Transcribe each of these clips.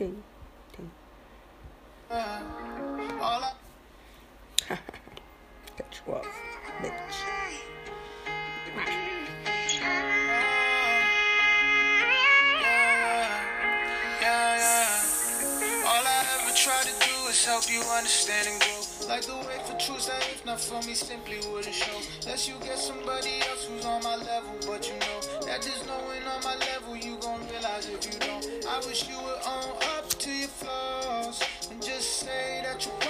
ding, ding. All I Cut you off, bitch. Yeah, yeah. All ever try to do is help you understand and grow. Like the way for truth that if not for me simply wouldn't show. Unless you get somebody else who's on my level, but you know that just knowing on my level, you gon' realize if you don't. I wish you would own up to your flaws and just say that you're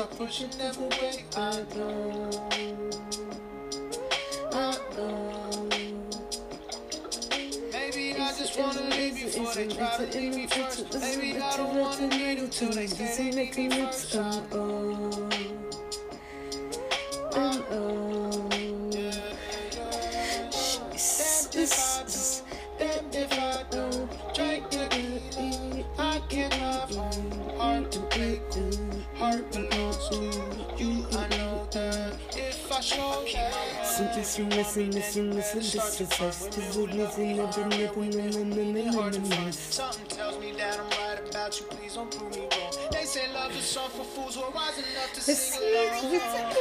I start pushing them away. I know. I know. Maybe I just wanna leave before they try to leave me first. Maybe I don't wanna need them till they say they need me first. just you missing, missing, missing, this is us. This is nothing, nothing, nothing, nothing. Something tells me that I'm right about you, please don't prove me wrong. They say love is song for fools who are wise enough to sing along.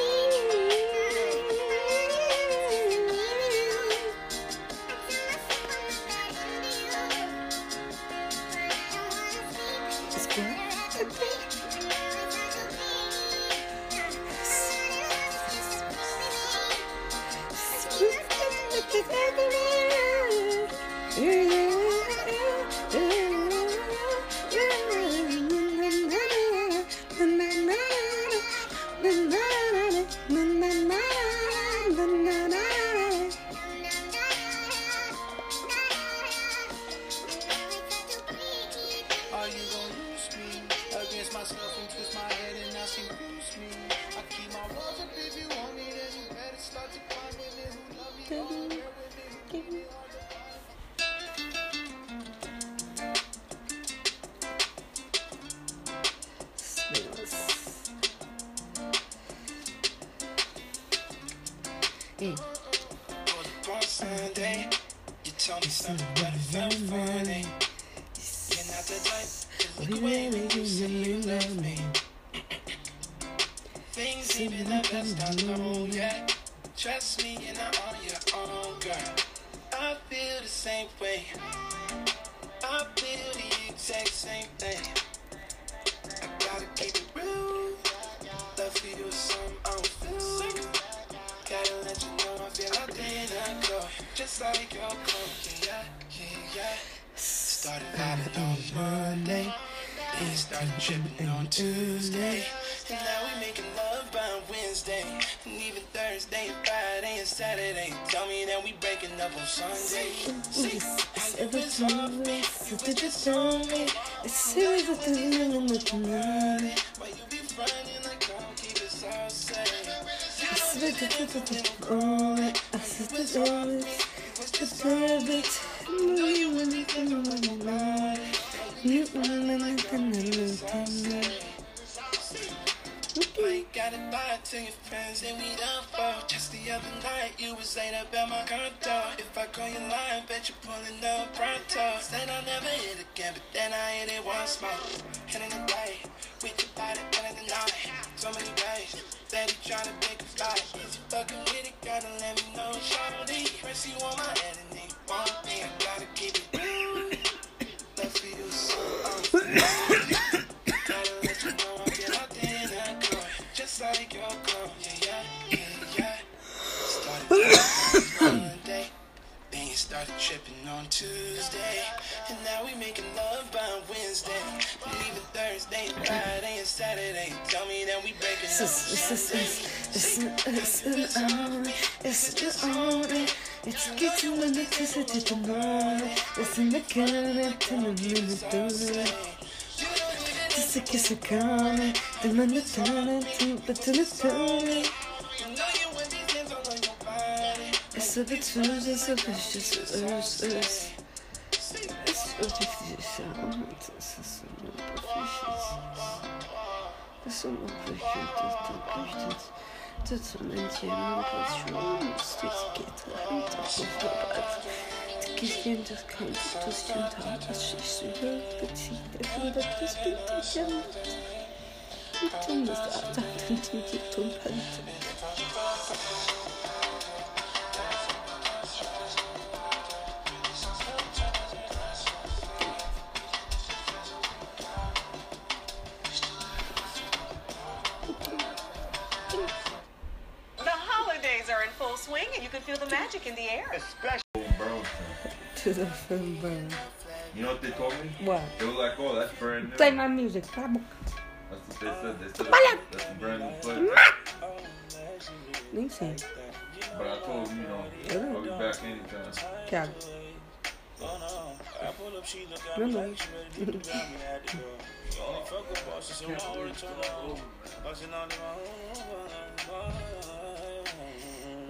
Things even the best I know, yeah. Trust me, you're not on your own, girl. I feel the same way. I feel the exact same thing. I gotta keep it real. Love for you is something I don't feel. Gotta let you know I feel identical. Just like your clothes, yeah, yeah, yeah. Started vibing on Monday, then started tripping on Tuesday. And now Saturday. Tell me that we breaking up on Sunday. It's ever time you just show me. It's serious that the thing I'm looking at you be running like I'll keep it so I said it's it. It's perfect. No, you wouldn't come on my mind. You wouldn't come on. You gotta lie to your friends and we done for? Just the other night, you was laid up at my condo. If I call you lying, bet you pulling up pronto. Said I'll never hit again, but then I hit it once more. And in the day, we could buy it end of the night. So many ways, that he tryna pick a fight. Is you fucking with it, gotta let me know, shawty. First you want my head and you want me. I gotta keep it real. Love for you so Tuesday, and now we making love by Wednesday. Leaving Thursday, Friday, and Saturday. Tell me that we breaking It's up. it's it's it's it's it's on it's it's it's getting when the kiss it to the morning it's in the to the minute to it's a kiss a coming the minute turning to the to the turning to the tunes and superstitious earth, earth. It's artificial. This is so proficient. Das ist unmöglich, das verpflichtet. Das Moment hier nur was Schönes, das geht rein, das ist vorbei. Das Gehirn, das kann das Gentag, das schlechte Welt bezieht, das wieder das Bildchen. Und dann ist Abstand und die Dummheit. Are swing, and you can feel the magic in the air. Especially To the film burn. You know what they told me? What? They were like, oh, that's brand new. Play my music, Pablo. That's what they said. They said Vaya. that's a brand new flavor. Nem sei. But I told them, you know, I'll be back anytime.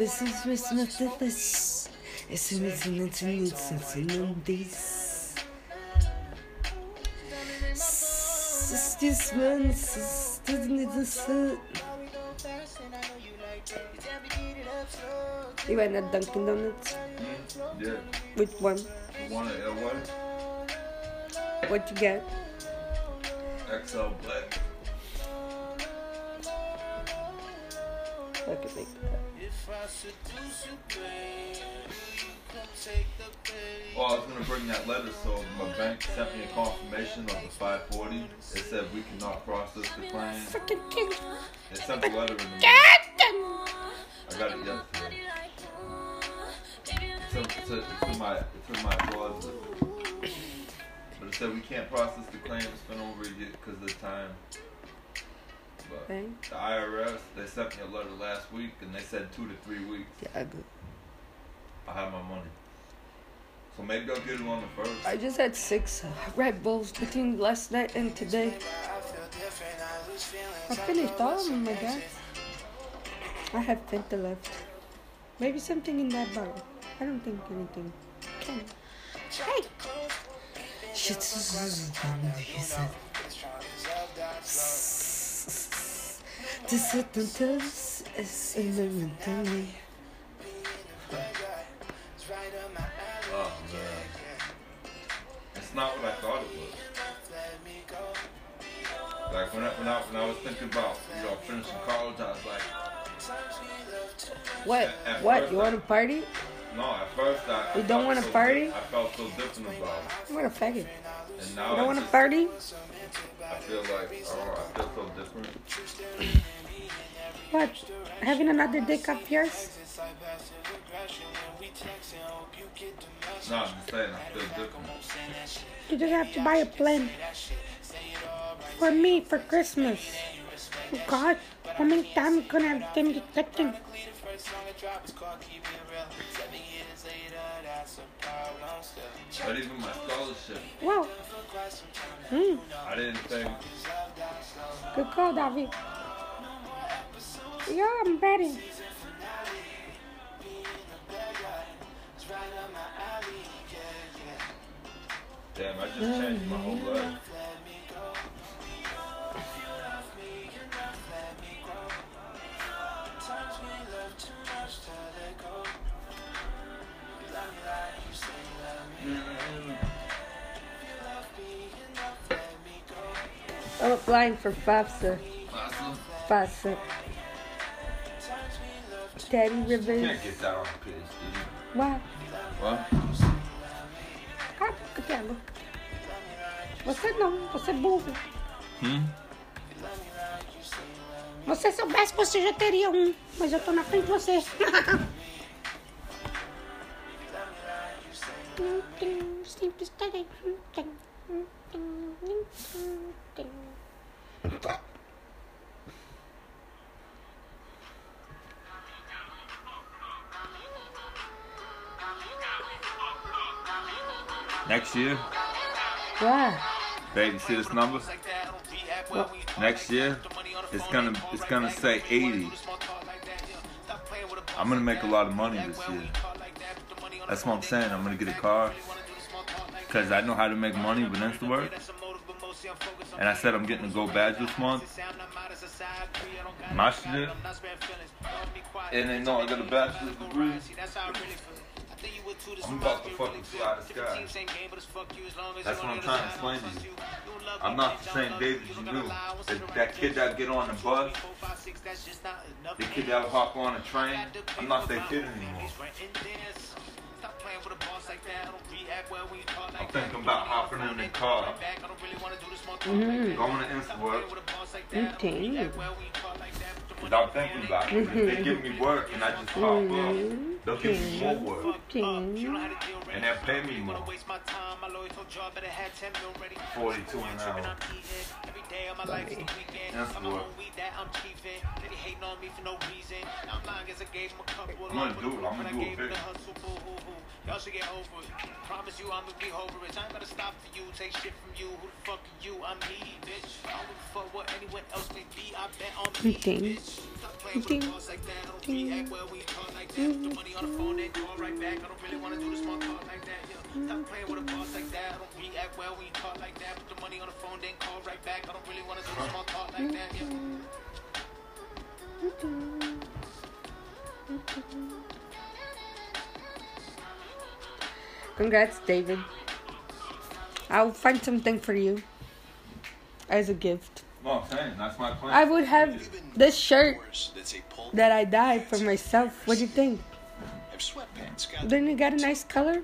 Se vocês fossem na televisão, esse mesmo não tinha se não diz. Se this one, se tudo me. You went at Dunkin' Donuts? Yeah. Which one? Want it at what? What you get? XL Black. I can make that. Well, I was gonna bring that letter, so my bank sent me a confirmation of the 540. It said we cannot process the claim. Fucking cute. They sent the letter in the mail. I got it yesterday. It's in, it's in, my it's in my closet. But it said we can't process the claim. It's been over a year because of the time. But Okay. the IRS they sent me a letter last week and they said two to three weeks. Thiago. I good. I have my money. So maybe I'll get it on the first. I just had six uh, Red Bulls between last night and today. I finished all of them, I guess. I have Fanta left. Maybe something in that bottle. I don't think anything. Can. Hey! Shit, This is elementary. Oh man, it's not what I thought it was. Like when I, when I when I was thinking about you know finishing college, I was like, What? At What? You want to party? no. At first I, I You don't felt wanna so party? di- I felt so different about it, I'm gonna faggot. and now You don't want to party? I feel like oh, I feel so different. What? Having another dick up yours? No, I'm just saying I feel different. You just have to buy a plane. For me, for Christmas. Oh God, how many times you gonna have them detecting? But even my scholarship, Wow. Hmm. I didn't think. Good call, David. Yeah, I'm ready. Damn, I just changed my whole life. Oh, I'm applying for FAFSA. FAFSA. Daddy Rivers. Can't get that on the page, dude. What? What? Ah, Cadelo. Você não, você é burro. Hum? Você soubesse, você já teria um. Mas eu tô na frente de você. Sempre Next year, What? baby, see this number? Next year, it's gonna it's gonna say 80. I'm gonna make a lot of money this year. That's what I'm saying. I'm gonna get a car because I know how to make money with InstaWork. And I said I'm getting a gold badge this month. My shit. And they know I got a bachelor's degree. I'm about to fucking fly the sky. That's what I'm trying to explain to you. I'm not the same David you knew. That, that kid that get on the bus, the kid that would hop on a train, I'm not that kid anymore. I'm thinking about hopping in the car, Mm-hmm. going to InstaWork, Okay. because I'm thinking about it. If they give me work and I just pop up, they'll give me more work. Okay. And they'll pay me more. 42 an hour. InstaWork. I'm gonna do it. I'm gonna do it big. Y'all should get over it. Promise you I'm gonna be over it. I ain't gonna stop for you, take shit from you. Who the fuck are you? I'm me, bitch. I don't give a fuck what anyone else may be. I bet on me, Ding. bitch. Stop playing with the boss like that. I don't react well when you talk like that. Put the money on the phone, then call right back. I don't really wanna do the small talk like that. Yeah. Stop playing with a boss like that. I don't react well when you talk like that. Put the money on the phone, then call right back. I don't really wanna do the small talk like that. Yeah. Congrats, David. I'll find something for you as a gift. No, I'm saying that's my plan. I would have this shirt That's a pull that I dyed for myself. What do you think? have sweatpants. Got Then you got a nice color.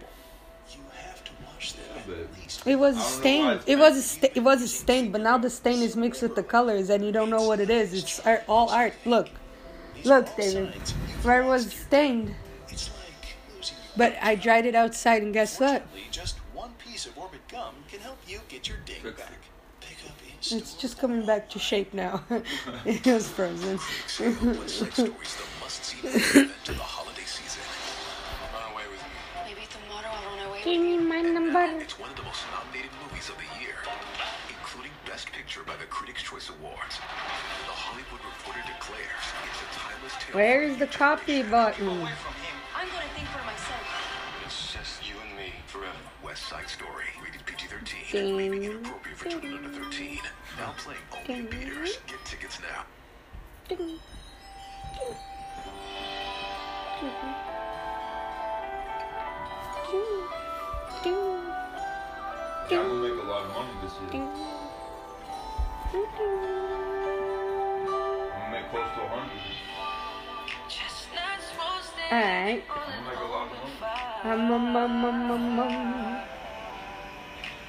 It was a I don't know why stain. It was a sta- it was a stain, but now the stain is mixed with the colors, and you don't know what it is. It's art, all art. Look, look, David. Where it was stained, It's like but I dried it outside, and guess what? Fortunately, just one piece of Orbit gum can help you get your ding Fix it. back. Pick up in It's store. just coming back to shape now. it was frozen. Give sex my the by the Critics' Choice Awards. The Hollywood Reporter declares it's a timeless tale. Where is the copy button? I'm gonna think for myself. It's just you and me forever. West Side Story, rated PG-13, Ding. may inappropriate for children under 13. Now playing only in Ding. theaters. Get tickets now. Ding. Ding. Yeah, I'm gonna make a lot of money this year. Ding. I'm make close to 100. Alright. I'm gonna make a lot of money. Um, um, um, um, um, um.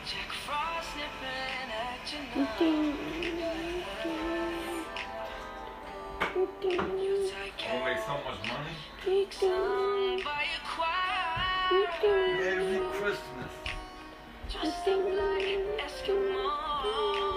Jack Frost nipping at your nose. Ding. Ding. I'm make so much money. Sung by a choir. Merry Christmas. Just like Eskimos.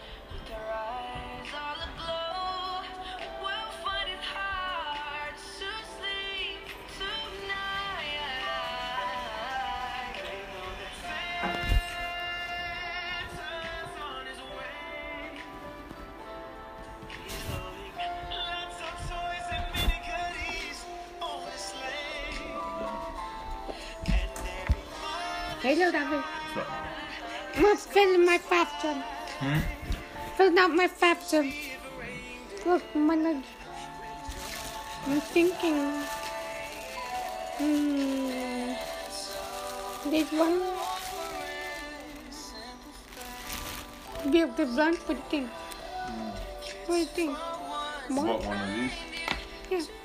I'm thinking. Hmm. This one. We have the lunch. What do you think? What do you think? More? What one of these? Yeah.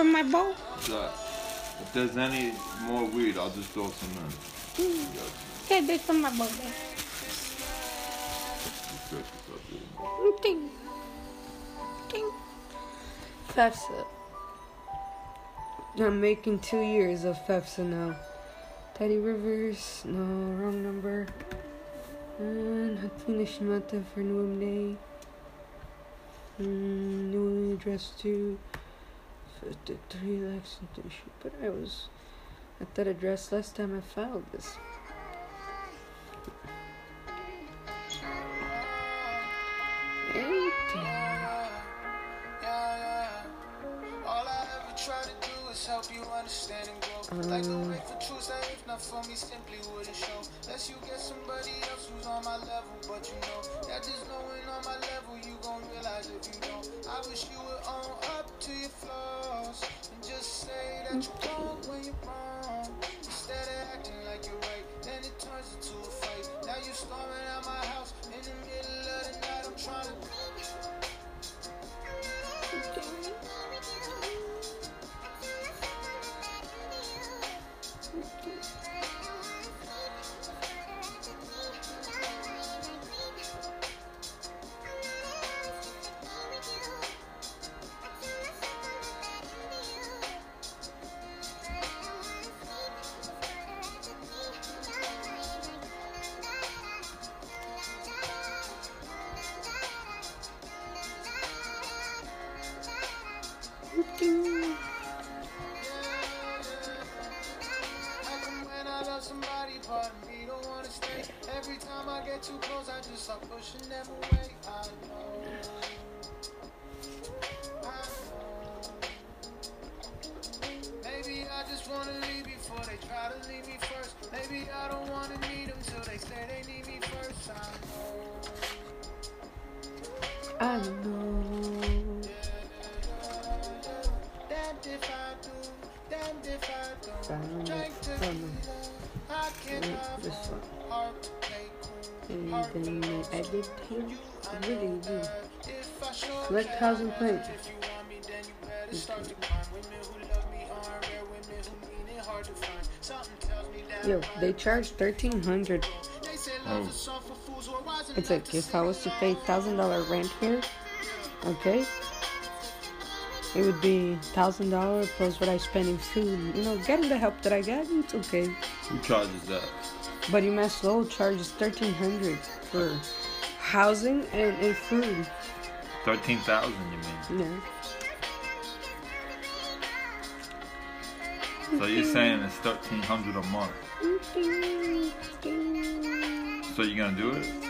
From my bowl. So, if there's any more weed, I'll just throw some in. Okay, this from my bowl. there. Okay. Okay. FAFSA. I'm making two years of FAFSA now. Teddy Rivers, no, wrong number. And Hatfish Mata for New Day. Mm, new address to 53 Lexington Street. But I was at that address last time I filed this. Eighteen. All I ever try to do is help you understand and grow. Like the way for truth that if not for me simply wouldn't show. Unless you get somebody else who's on my level, but you know that just knowing on my level you gon' realize if you. I wish you to your flaws and just say that you're wrong when you're wrong. Instead of acting like you're right, then it turns into a fight. Now you're storming out my house in the middle of the night. I'm trying to. Yo, they charge thirteen hundred. they say love Oh. is song for fools who are wise enough It's like if I was to pay thousand dollar rent here, okay, it would be thousand dollar plus what I spend in food. You know, getting the help that I get, it's okay. Who charges that? But UMass Lowell charges thirteen hundred for housing and, and food. Thirteen thousand, you mean? Yeah. So you're saying it's thirteen hundred a month? Mm-hmm. So you're gonna do it?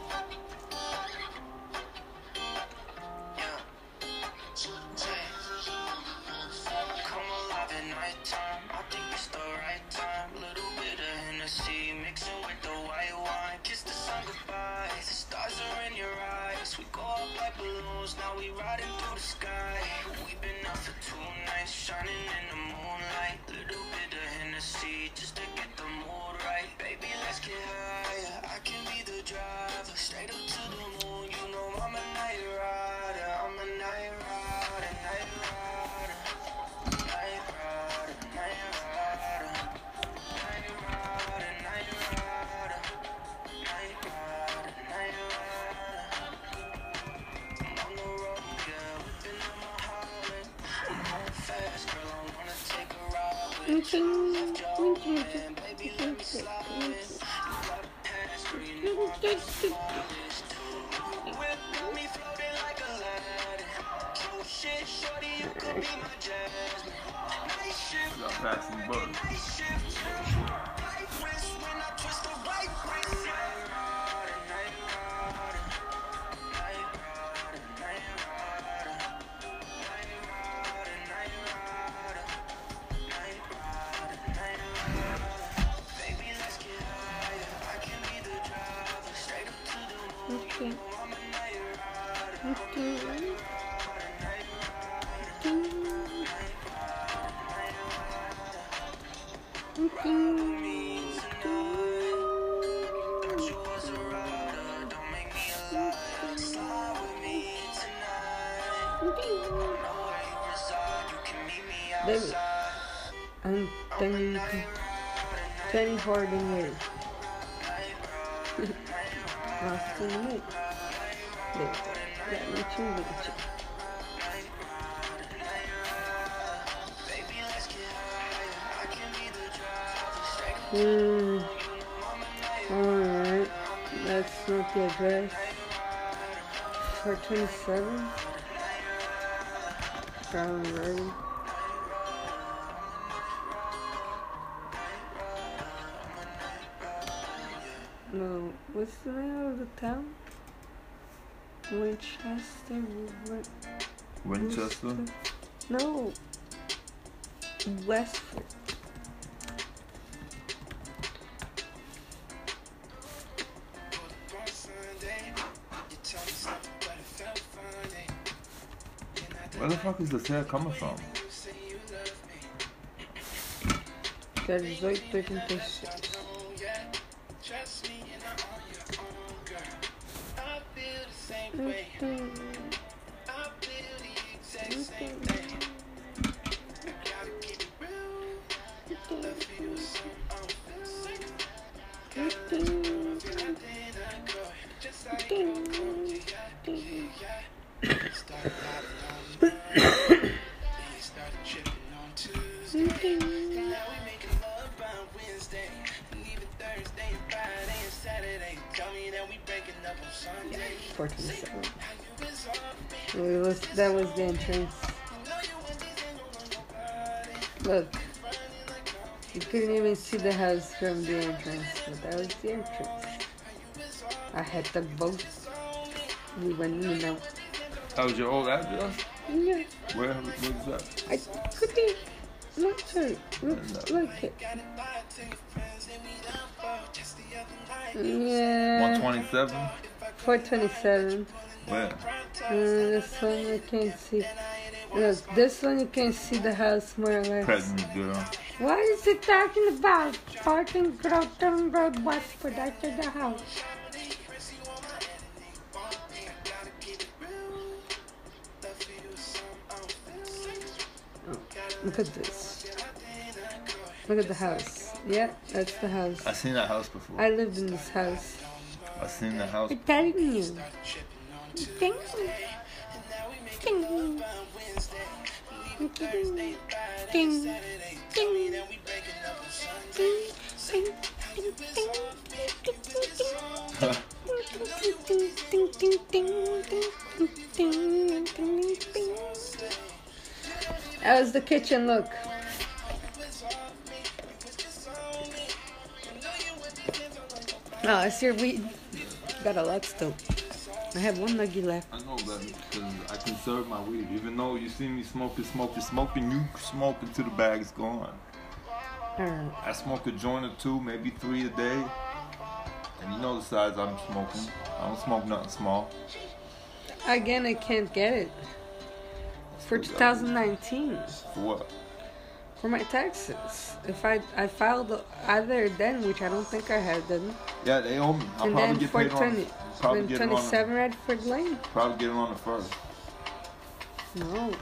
David. I'm Tony, Tony Harden Wade. Nossa, tem muito. Bem, é, me tinha. Hmm. Alright. That's not the address. 427. Brown Road. No, what's the name of the town? Winchester. Win- Winchester. No. Westford. fuck is this hair coming from? Que on Sunday. 427. How you been so It was, that was the entrance. Look. You couldn't even see the house from the entrance, but that was the entrance. I had the boat. We went in and out. That was your old address? Yeah, Where was that? I couldn't. Look, sir. Look, look it. Yeah. 127? 427. Where? Uh, this one you can see. Look, this one you can see the house more or less. President girl. What is it talking about? Parking Groton Road Westford after the house. Oh, look at this. Look at the house. Yeah, that's the house. I've seen that house before. I lived in this house. I seen the house. We're telling you. Thank you. Thank you. That was the kitchen look. Oh, it's your weed. Got a lot still. I have one nugget left. I know that because I conserve my weed. Even though you see me smoking, smoking, smoking, you smoke until the bag's gone. I smoke a joint or two, maybe three a day. And you know the size I'm smoking. I don't smoke nothing small. Again, I can't get it. For 2019. For what? For my taxes. If I I filed either then, which I don't think I had then. Yeah, they owe me. I'll and probably then get for paid 20, on. Probably then get it on. 27 Redford Lane. Probably get it on the first. No.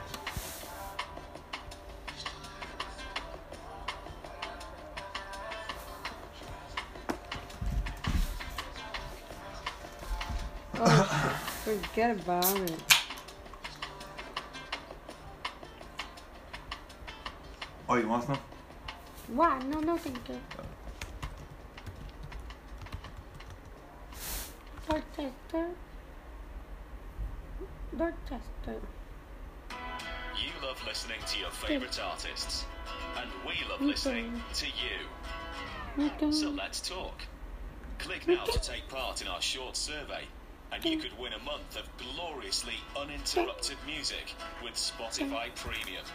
Oh, forget about it. Oh, you want some? Why? No, no, thank you. Dorchester. Dorchester. You love listening to your favourite artists, and we love listening to you. So let's talk. Click now to take part in our short survey, and you could win a month of gloriously uninterrupted music with Spotify Premium.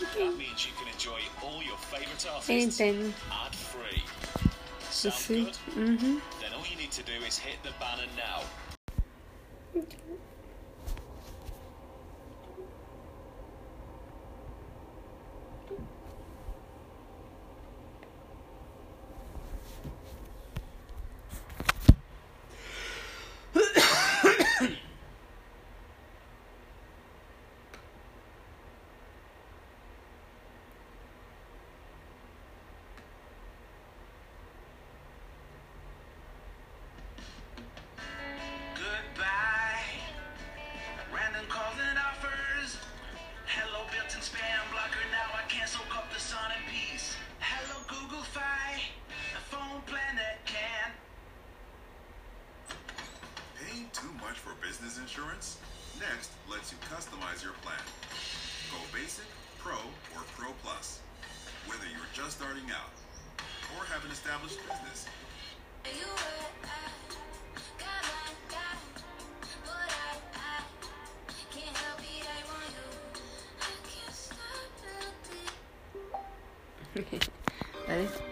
That means you can enjoy all your favourite artists Anything. ad free. Sound see. good? Mm-hmm. Then all you need to do is hit the banner now. Goodbye. Ready? Du-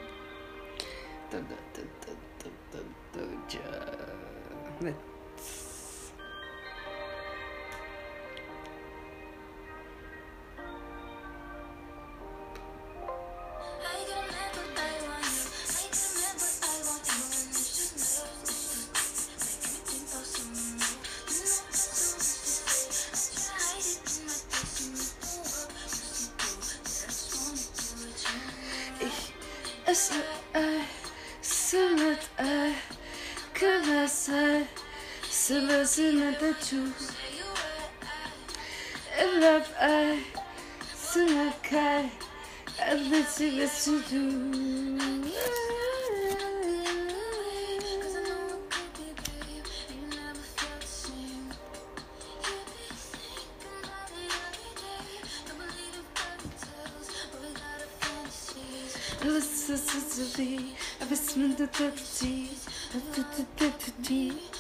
Salasina the juice. I love Ei, Sinakai, I listen, listen to. Electricity, I've been swimming the dirty, the dirty.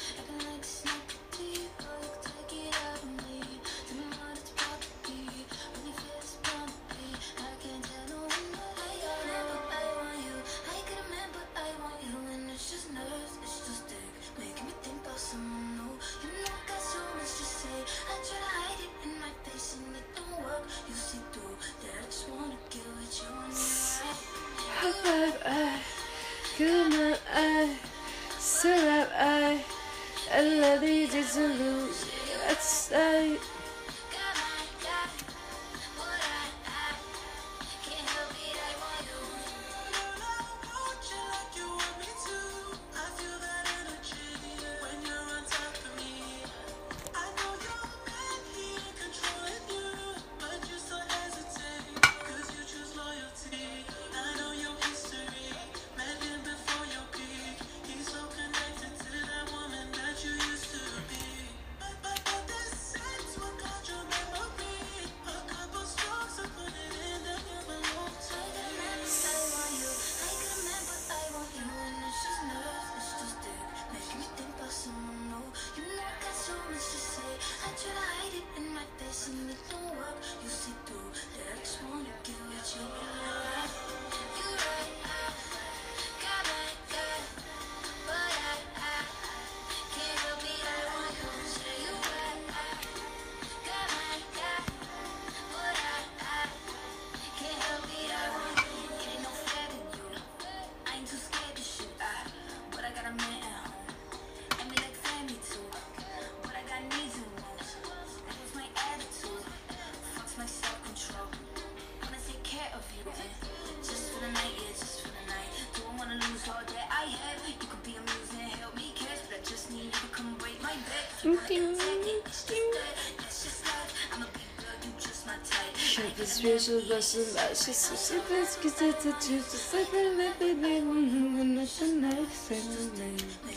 Russian, sushi, let's get it to choose the second, let me be one, nothing like saying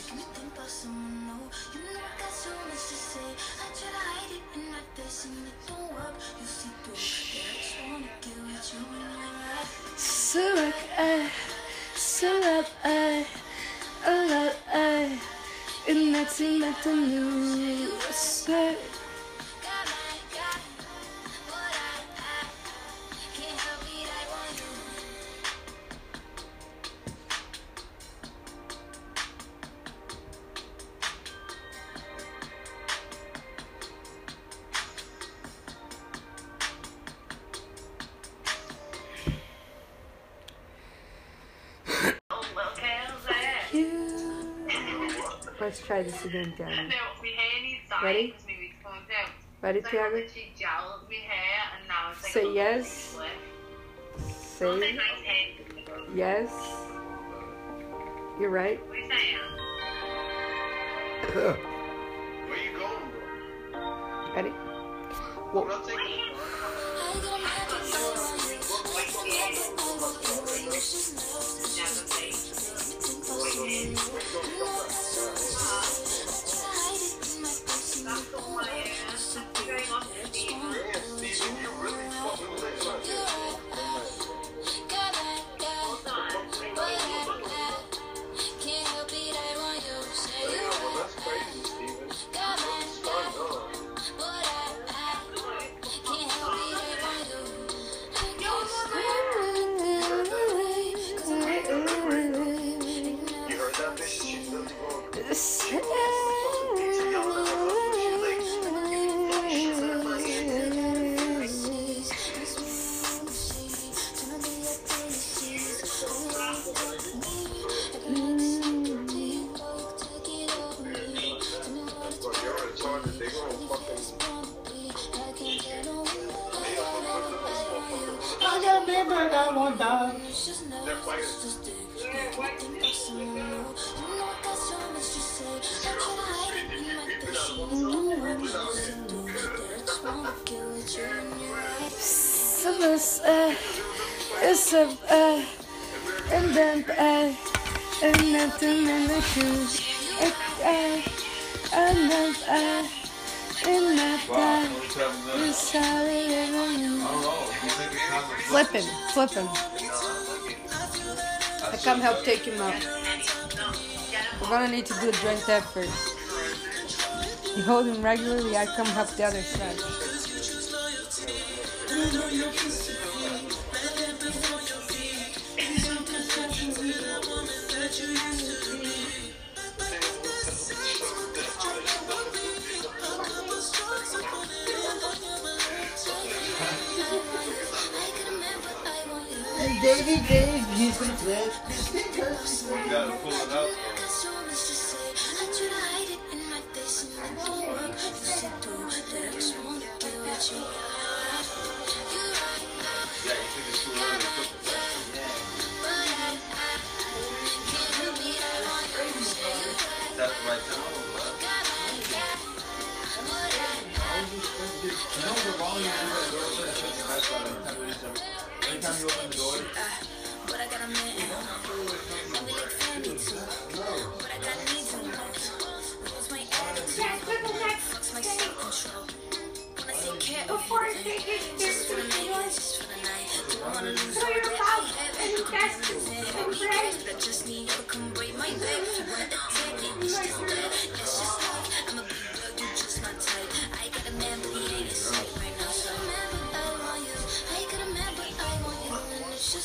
hair and now it's like Say a little yes. Say Not a yes. You're right. What are you saying? Where you going, bro? Ready? I'm Well, not taking Man, Steven, a, eh, and then, eh, and nothing in the shoes. Eh, eh, and then, to Flip him, flip him. I come help take him out. We're gonna need to do a joint effort. You hold him regularly, I come help the other side. Baby, baby, he's gonna play the sneakers. You gotta pull it up. Yeah, you think it's too early to put the That's right time. You know the volume door says shut the back on it. Anytime you open the door, But I got a man. And too. But I and take of. Just for the night, just for the night. Have. You. But I just need to come break my back. You wanna attack it, it's just.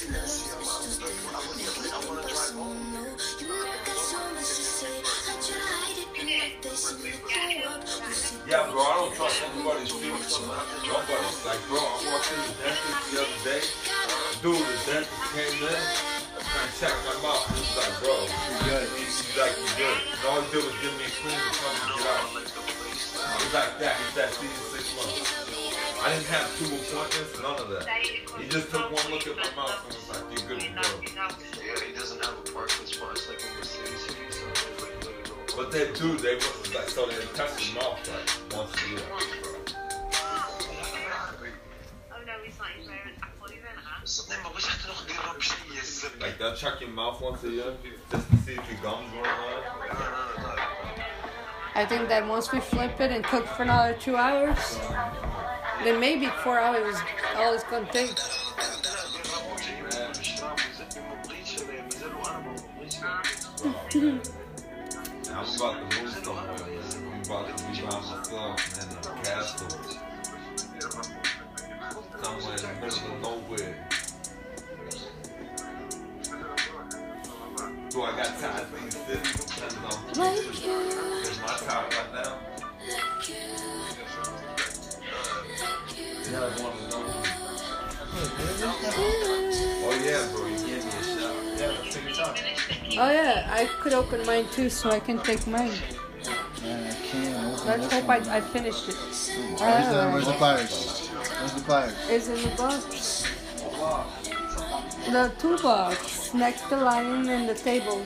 Yeah, bro, I don't trust anybody's feelings. Nobody's like, bro, I walked in the dentist the other day. Dude, the dentist came in and checked my mouth. He was like, bro, you good. He's like, you good. And all he did was give me a clean and come and get out. He's like that. He's that season six months. I didn't have two appointments, none of that. He just took one look at my mouth and was like, you're good to go. Yeah, he doesn't have a parking spot. It's like in the city, city, so it's like But they do, they would, like, so they test his mouth like once a year. Oh no, he's not. He's wearing apple. He's wearing an ass. Ne baba sen nog bir bir şey yesin. Like they'll check your mouth once a year just to see if your gums are alright. I think that once we flip it and cook for another two hours, then maybe four hours all it's gonna take. I'm about to move somewhere. I'm about to be by myself, in a castle. Somewhere in the middle of nowhere. Do I got to these cities? Depending on who Like is. Is my tie right now? To know. Oh yeah, bro, you gave me a shot. Yeah, take your time. Oh yeah, I could open mine too, so I can take mine. Man, I can't Let's hope I. I finished it. Where's the, where's the pliers? Where's the pliers? It's in the box. The toolbox next to lion and the table.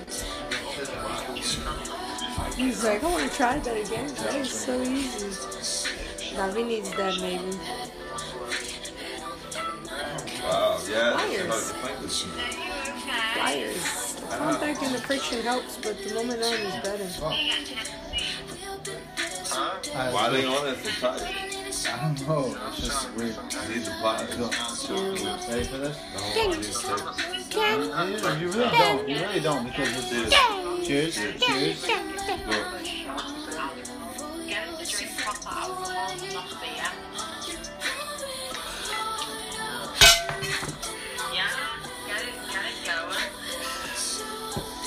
He's like, I want to try that again. That is so easy. Davi needs that maybe. Wow, yeah, that's Pliers. hard to think of some. Pliers. Contact and the friction helps, but the moment on is better. Alright, Why let's they go. on it so tight? I don't know. It's just weird. Need the pliers. Let's. Ready for this? No, I need to Yeah, yeah, you really don't. You really don't because it's cheers, cheers. Get him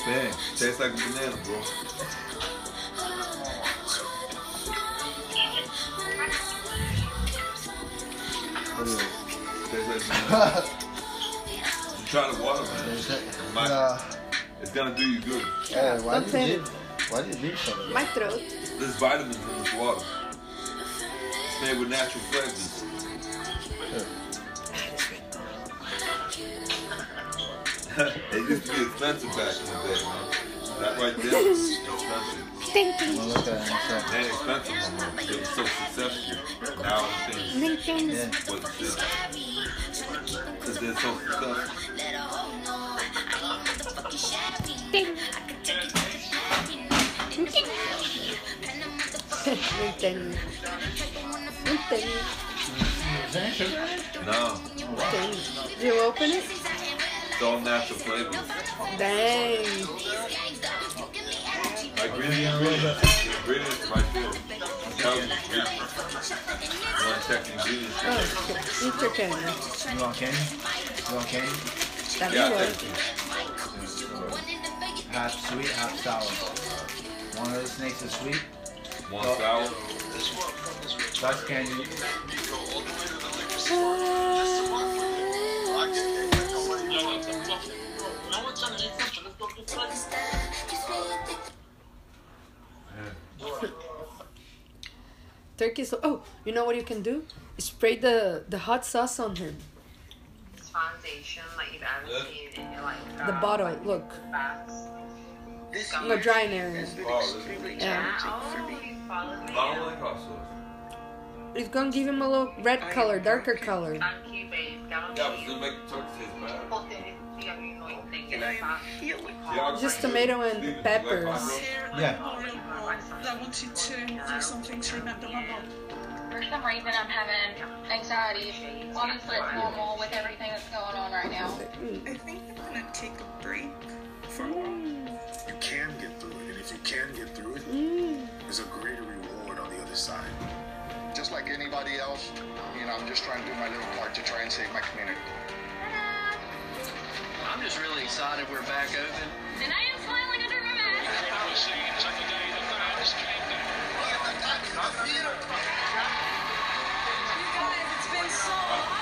Dang, tastes like a banana, bro. What is it? Tastes like banana. You try the watermelon. My- Nah. It's gonna do you good. Hey, why did you? Why did you leave something? My throat. There's vitamins in this water. It's made with natural flavors. it used to be expensive back in the day, man. That right there was expensive. Thank I'm gonna look at it in It ain't expensive no more. It was so successful. Now everything's Yeah. what it is. Because they're so successful. Nintendo. Nintendo. Is there any sugar? No, Nintendo. Did you open it? it's all natural flavors. Dang. Like really ingredients, ingredients right there. I'm telling you, ingredients. You want to check the ingredients? Oh, eat your candy. You want candy? You want candy? That'd Yeah, be thank good. you. Half sweet, half sour. One of the snakes is sweet. One sour. That's candy. Turkey so oh, you know what you can do? Spray the the hot sauce on him. It's foundation like you've ever seen in your like The uh, bottle, look. bags. In the drying area. Oh, this Yeah. You followed me. I don't like hot sauce. It's gonna give him a little red color, darker color. Thank you, babe. Down Yeah, to but you. it make the taste bad. Put it in the annoying thing in the back. Yeah, Just tomato and peppers. Yeah. I wanted to do something to remember my mom. For some reason, I'm having anxiety. Obviously, it's normal with everything that's going on right now. I think I'm gonna take a break for a while. You can get through it, and if you can get through it, mm. There's a greater reward on the other side. Just like anybody else, you know, I'm just trying to do my little part to try and save my community. I'm just really excited we're back open. And I am smiling under my mask. You guys, it's been so long.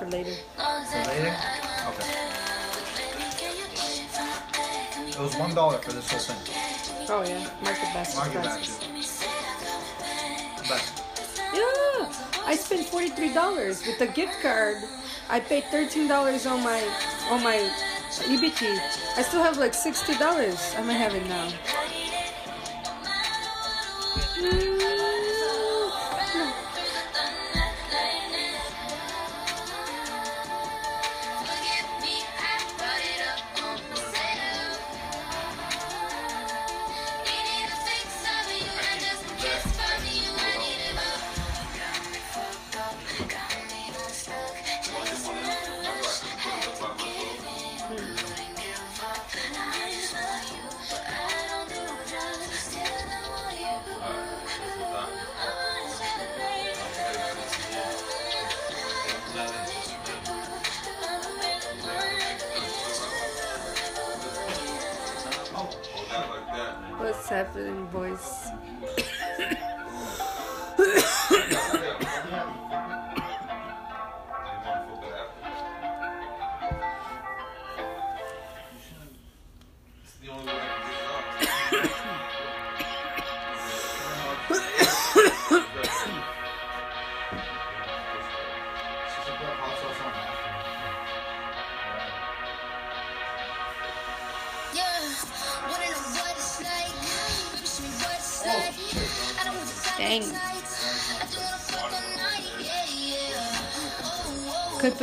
Take piece of gum for later. For later? Okay. It was one dollar for this whole thing. Oh yeah, market basket Market basket. But Yeah, I spent forty three dollars with the gift card. I paid thirteen dollars on my on my EBT. I still have like sixty dollars. I might have it now.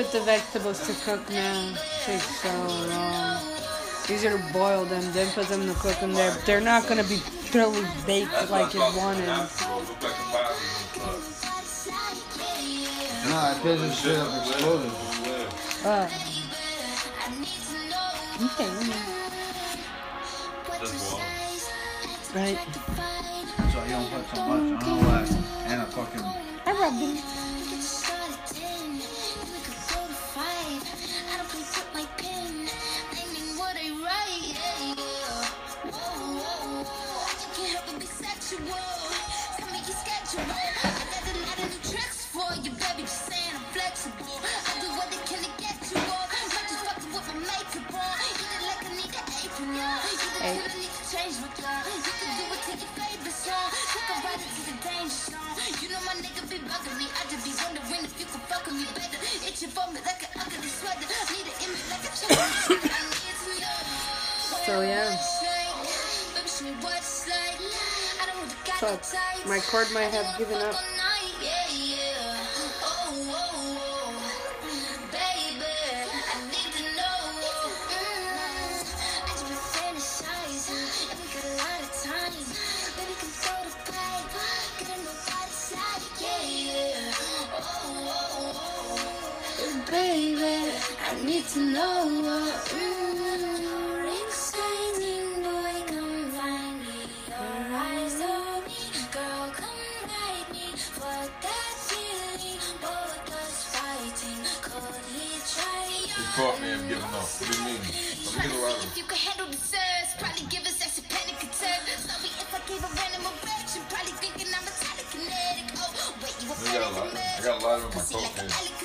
Could the vegetables to cook now. Takes so long. Easier to boil them, then put them to cook them. They're, they're not gonna be thoroughly baked like you wanted. Nah, it doesn't straight up exploded. Uh, okay. Right. So you don't put so much. I don't know why. And a fucking. I rubbed them. The guy Fuck. My cord might have given up. Baby, I need to know. What. Mm. Shining, boy, come find me. Your eyes on me. Girl, come me. Fuck that feeling. Both us fighting. Could he try? You caught me, I'm giving up. What do you mean? Let me get a. If you could handle the surge, probably give us extra panic attack. Sorry if I gave a random erection, probably thinking I'm a telekinetic. Oh, wait, you a I got a got a ladder in my coat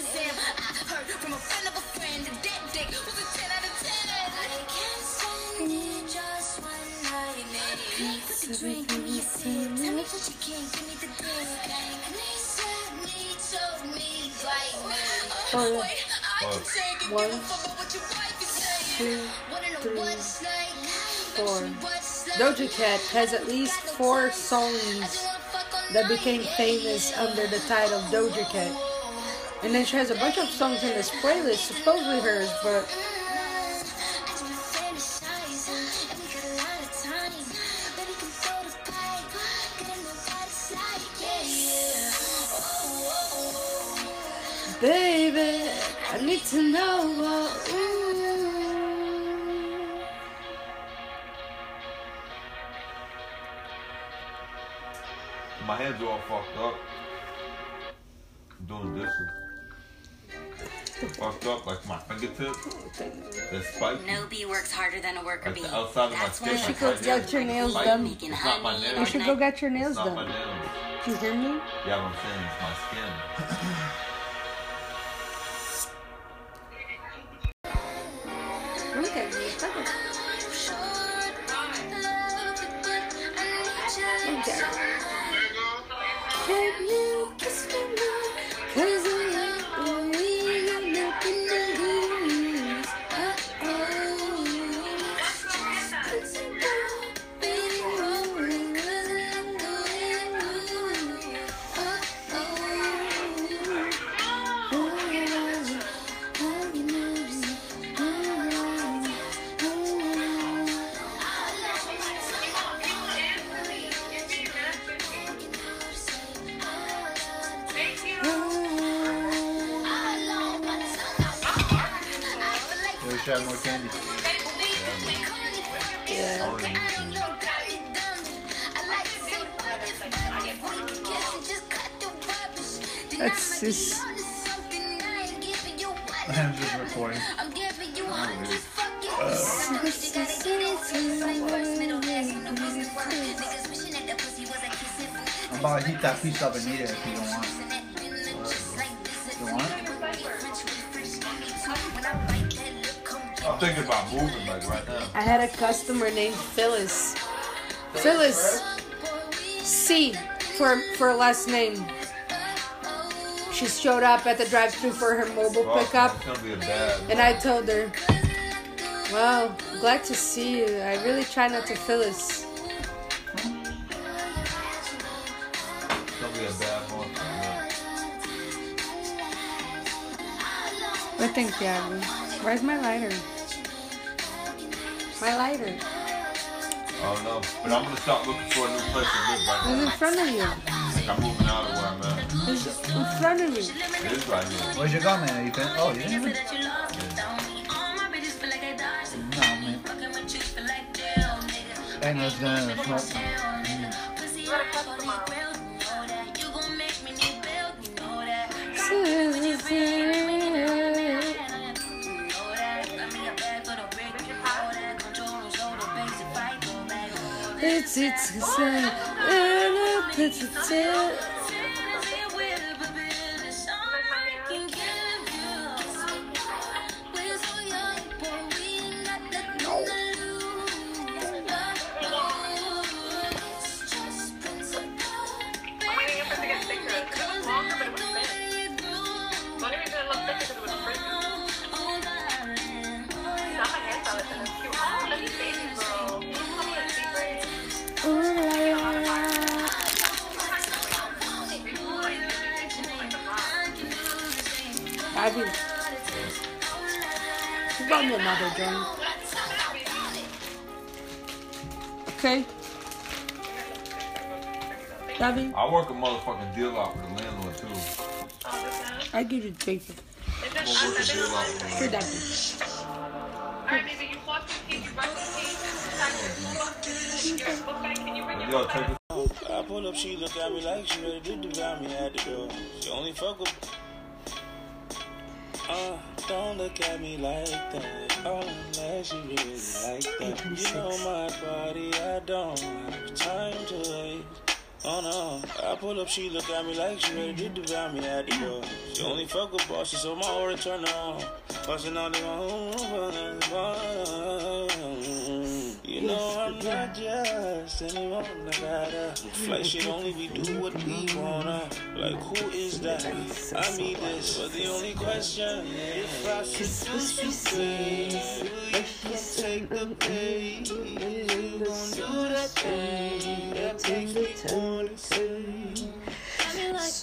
Can, give the a Doja Cat has at least four songs that became famous under the title Doja Cat. And then she has a bunch of songs in this playlist, supposedly hers, but to know. Ooh. My hands are all fucked up. I'm doing this. Fucked up, like my fingertips. They're spiky. No bee works harder than a worker Like bee. the outside of my That's skin. why You should go right here. get your nails Like, done. It's not my nails. You should go get your nails It's not my done. nails. Do you hear me? Yeah, what I'm saying it's my skin. Look at me. Look Can They wish I had more candy. That's just. I'm just recording. I'm about to heat that piece up and eat it if you don't want. Thinking about moving like right now. I had a customer named Phyllis. Phyllis C for for last name. She showed up at the drive-thru for her mobile Fuck, pickup, It's gonna be a bad. and I told her, "Well, glad to see you. I really try not to Phyllis." It's gonna be a bad month. man. What think you, Abby? Where's my lighter? My lighter. Oh, I don't know, but I'm gonna start looking for a new place to live right It's in front of you. Like I'm moving out of where I'm at. It's in front of you. It is right here. Where'd you go, man? You been? Oh, you didn't even. No, man. Ain't no gonna It's it's it's a it's I give you the paper. I'm gonna work a deal out with the Here, landlord. Yo, check. I pull up, she look at me like she ready to devour me at the door. She only fuck with. Uh, don't look at me like that. Oh, unless you really like that. You know my body, I don't have time to wait. Oh no, I pull up, she look at me like she ready to devour me at the door. She only fuck with bosses, so my aura turn on. Busting all the No, I'm not just anyone. I gotta flight shit only. We do what we wanna. Like, who is that? I mean this, but the only question if I seduce you, babe, you take the bait. You gon' do that thing that makes me wanna say.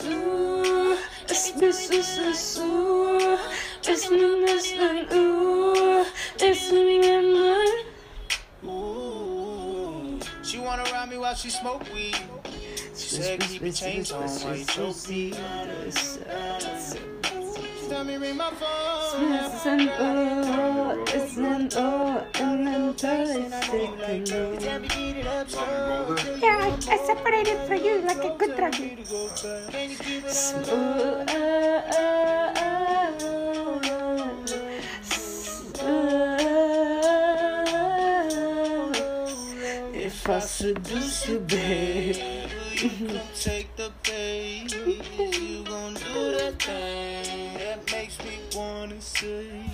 Ooh, it's me, it's it's it's ooh, it's me, it's me, ooh, it's me and my. Me while she smoke weed. She said keep your chains on while you choke me. Tell me ring my phone. It's an oh, it's an oh, and then take Yeah, I separated for you like a good druggie. Ooh, I seduce you, babe. You gon' take the bait. You gon' do that thing that makes me wanna say.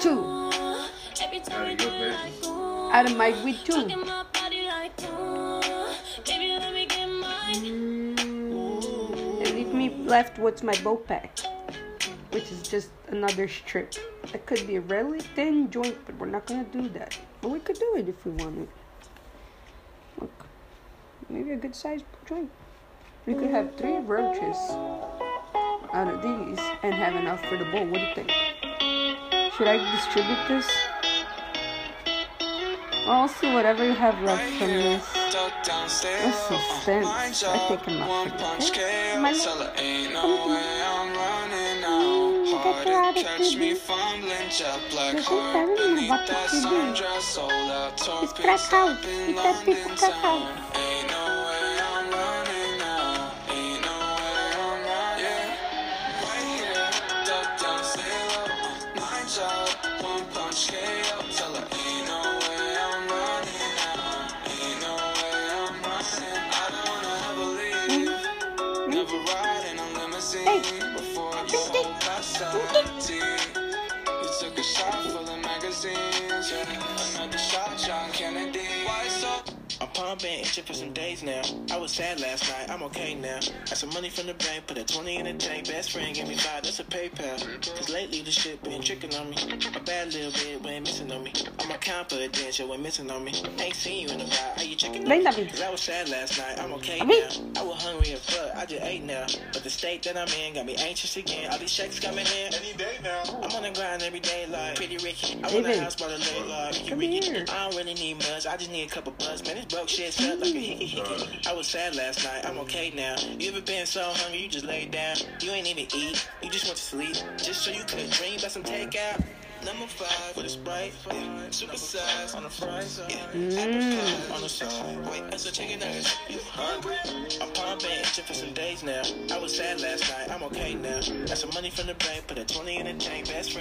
Two. Out of my with two. And mm. leave me left what's my bow pack, which is just another strip. That could be a really thin joint, but we're not gonna do that. But we could do it if we wanted. Look, maybe a good sized joint. We could mm, have three roaches out of these and have enough for the bowl. What do you think? Should I distribute this? I'll see whatever you have left from this. This suspense. I think I'm not gonna? My Ain't to catch me fumbling, jet black heart beneath that sundress. Sold out torpedo stop in London town. Pumping, itching for some days now. I was sad last night, I'm okay now. Got some money from the bank, put a 20 in the tank. Best friend gave me five, that's a PayPal. Cause lately the shit been tricking on me. A bad little bit went missing on me. On my confidence, you went missing on me. Ain't seen you in a while, how you checking on me? Cause I was sad last night, I'm okay now. I was hungry as fuck, I just ate now. But the state that I'm in got me anxious again. All these checks coming in. Any day now. I'm on the grind every day, like pretty Ricky. I want a house by the lake, like Ricky come Ricky. here. I don't really need much, I just need a couple bucks. Man, this broke shit felt like a hickey hickey. I was sad last night, I'm okay now. You ever been so hungry you just laid down? You ain't even eat, you just went to sleep. Just so you could dream about some takeout. Number five with a sprite, yeah. super size on the fries, yeah. apple pie on the side. Wait, that's a chicken nuggets. You hungry? I'm pumping, itching for some days now. I was sad last night, I'm okay now. Got some money from the bank, put a 20 in the tank, best friend.